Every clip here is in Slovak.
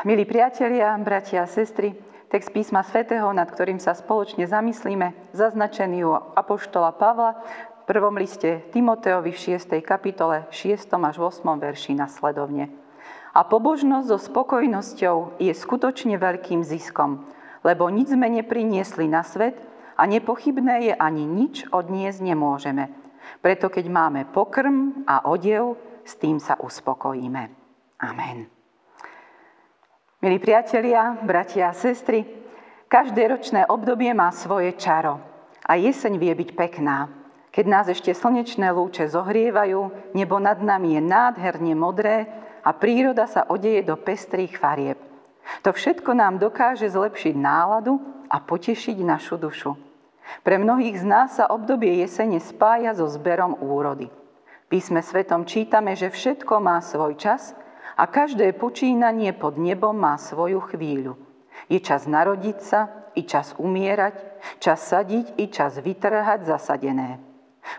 Milí priatelia, bratia a sestry, text písma svätého, nad ktorým sa spoločne zamyslíme, zaznačený u apoštola Pavla v prvom liste Timoteovi v 6. kapitole 6. až 8. verši nasledovne. A pobožnosť so spokojnosťou je skutočne veľkým ziskom, lebo nič sme nepriniesli na svet a nepochybné je ani nič odniesť nemôžeme. Preto keď máme pokrm a odev, s tým sa uspokojíme. Amen. Milí priatelia, bratia a sestry, každé ročné obdobie má svoje čaro a jeseň vie byť pekná. Keď nás ešte slnečné lúče zohrievajú, nebo nad nami je nádherne modré a príroda sa odeje do pestrých farieb. To všetko nám dokáže zlepšiť náladu a potešiť našu dušu. Pre mnohých z nás sa obdobie jesene spája so zberom úrody. Písme svetom čítame, že všetko má svoj čas – a každé počínanie pod nebom má svoju chvíľu. Je čas narodiť sa, i čas umierať, čas sadiť, i čas vytrhať zasadené.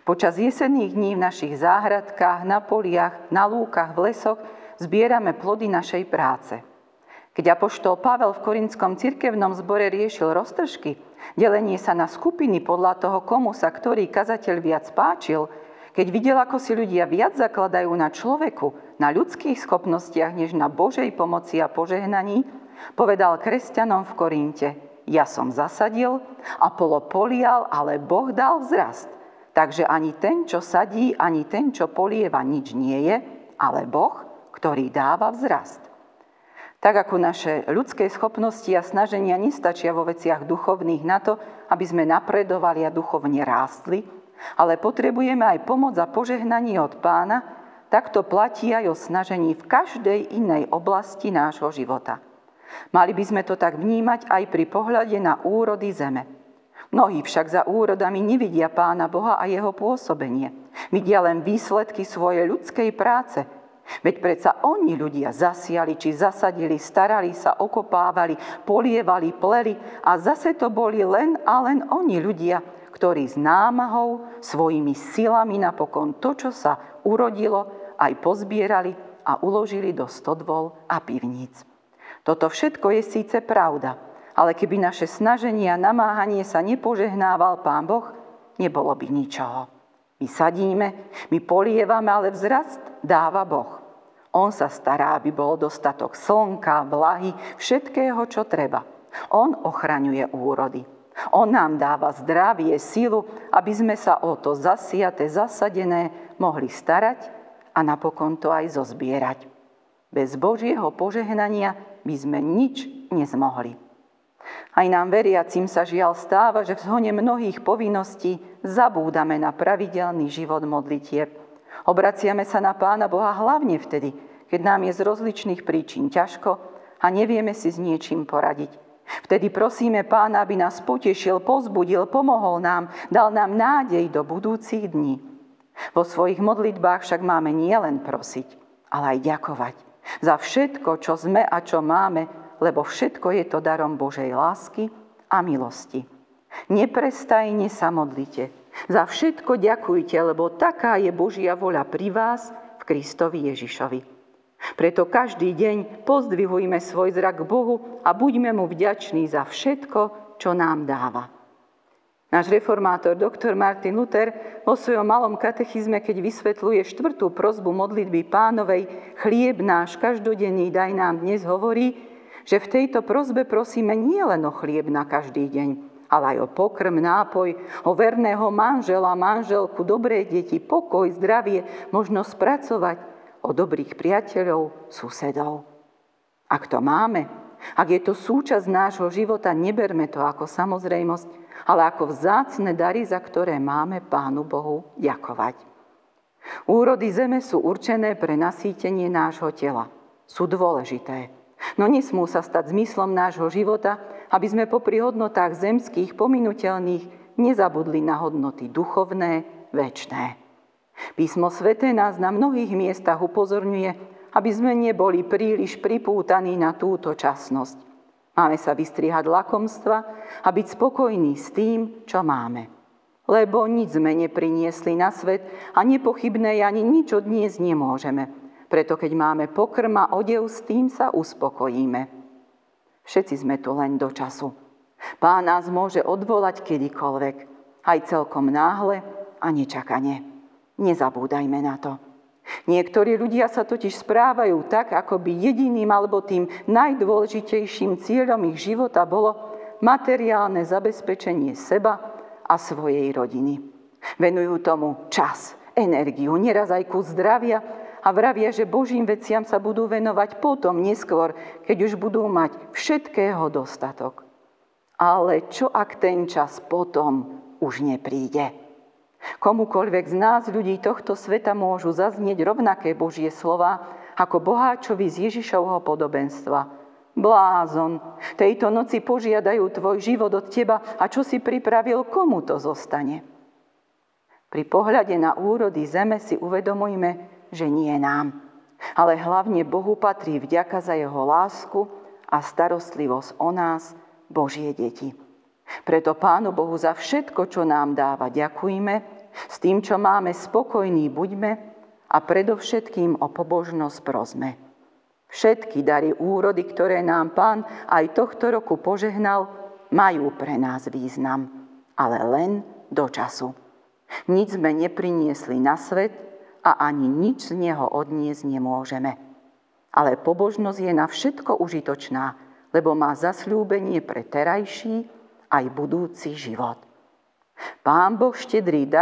Počas jesenných dní v našich záhradkách, na poliach, na lúkach, v lesoch zbierame plody našej práce. Keď apoštol Pavel v Korinskom cirkevnom zbore riešil roztržky, delenie sa na skupiny podľa toho, komu sa ktorý kazateľ viac páčil, keď videl, ako si ľudia viac zakladajú na človeku, na ľudských schopnostiach, než na Božej pomoci a požehnaní, povedal kresťanom v Korinte, ja som zasadil, Apolo polial, ale Boh dal vzrast. Takže ani ten, čo sadí, ani ten, čo polieva, nič nie je, ale Boh, ktorý dáva vzrast. Tak ako naše ľudské schopnosti a snaženia nestačia vo veciach duchovných na to, aby sme napredovali a duchovne rástli, ale potrebujeme aj pomoc a požehnanie od pána, tak to platí aj o snažení v každej inej oblasti nášho života. Mali by sme to tak vnímať aj pri pohľade na úrody zeme. Mnohí však za úrodami nevidia Pána Boha a jeho pôsobenie. Vidia len výsledky svojej ľudskej práce. Veď predsa oni ľudia zasiali či zasadili, starali sa, okopávali, polievali, pleli a zase to boli len a len oni ľudia, ktorí s námahou, svojimi silami napokon to, čo sa urodilo, aj pozbierali a uložili do stodvol a pivníc. Toto všetko je síce pravda, ale keby naše snaženie a namáhanie sa nepožehnával Pán Boh, nebolo by ničoho. My sadíme, my polievame, ale vzrast dáva Boh. On sa stará, aby bol dostatok slnka, vlahy, všetkého, čo treba. On ochraňuje úrody. On nám dáva zdravie, silu, aby sme sa o to zasiate, zasadené mohli starať a napokon to aj zozbierať. Bez Božieho požehnania by sme nič nezmohli. Aj nám veriacim sa žiaľ stáva, že v zhone mnohých povinností zabúdame na pravidelný život modlitieb. Obraciame sa na Pána Boha hlavne vtedy, keď nám je z rozličných príčin ťažko a nevieme si s niečím poradiť. Vtedy prosíme Pána, aby nás potešil, pozbudil, pomohol nám, dal nám nádej do budúcich dní. Vo svojich modlitbách však máme nielen prosiť, ale aj ďakovať za všetko, čo sme a čo máme, lebo všetko je to darom Božej lásky a milosti. Neprestajne sa modlite. Za všetko ďakujte, lebo taká je Božia voľa pri vás v Kristovi Ježišovi. Preto každý deň pozdvihujme svoj zrak k Bohu a buďme mu vďační za všetko, čo nám dáva. Náš reformátor doktor Martin Luther vo svojom malom katechizme, keď vysvetľuje štvrtú prozbu modlitby pánovej chlieb náš každodenný daj nám dnes hovorí, že v tejto prozbe prosíme nie len o chlieb na každý deň, ale aj o pokrm, nápoj, o verného manžela, manželku, dobré deti, pokoj, zdravie, možno spracovať, o dobrých priateľov, susedov. Ak to máme, ak je to súčasť nášho života, neberme to ako samozrejmosť, ale ako vzácne dary, za ktoré máme Pánu Bohu ďakovať. Úrody zeme sú určené pre nasýtenie nášho tela. Sú dôležité. No nesmú sa stať zmyslom nášho života, aby sme popri hodnotách zemských pominuteľných nezabudli na hodnoty duchovné, väčné. Písmo sveté nás na mnohých miestach upozorňuje, aby sme neboli príliš pripútaní na túto časnosť. Máme sa vystrihať lakomstva a byť spokojní s tým, čo máme. Lebo nič sme nepriniesli na svet a nepochybné ani nič odniesť nemôžeme. Preto keď máme pokrm a odev, s tým sa uspokojíme. Všetci sme tu len do času. Pán nás môže odvolať kedykoľvek, aj celkom náhle a nečakane. Nezabúdajme na to. Niektorí ľudia sa totiž správajú tak, ako by jediným alebo tým najdôležitejším cieľom ich života bolo materiálne zabezpečenie seba a svojej rodiny. Venujú tomu čas, energiu, neraz aj ku zdravia a vravia, že Božím veciam sa budú venovať potom, neskôr, keď už budú mať všetkého dostatok. Ale čo ak ten čas potom už nepríde? Komukoľvek z nás, ľudí tohto sveta, môžu zaznieť rovnaké Božie slova ako boháčovi z Ježišovho podobenstva. Blázon, tejto noci požiadajú tvoj život od teba a čo si pripravil, komu to zostane? Pri pohľade na úrody zeme si uvedomujme, že nie nám. Ale hlavne Bohu patrí vďaka za jeho lásku a starostlivosť o nás, Božie deti. Preto Pánu Bohu za všetko, čo nám dáva, ďakujme, s tým, čo máme, spokojní buďme a predovšetkým o pobožnosť prosme. Všetky dary úrody, ktoré nám Pán aj tohto roku požehnal, majú pre nás význam, ale len do času. Nič sme nepriniesli na svet a ani nič z neho odniesť nemôžeme. Ale pobožnosť je na všetko užitočná, lebo má zasľúbenie pre terajší aj budúci život. Pán Boh štedrý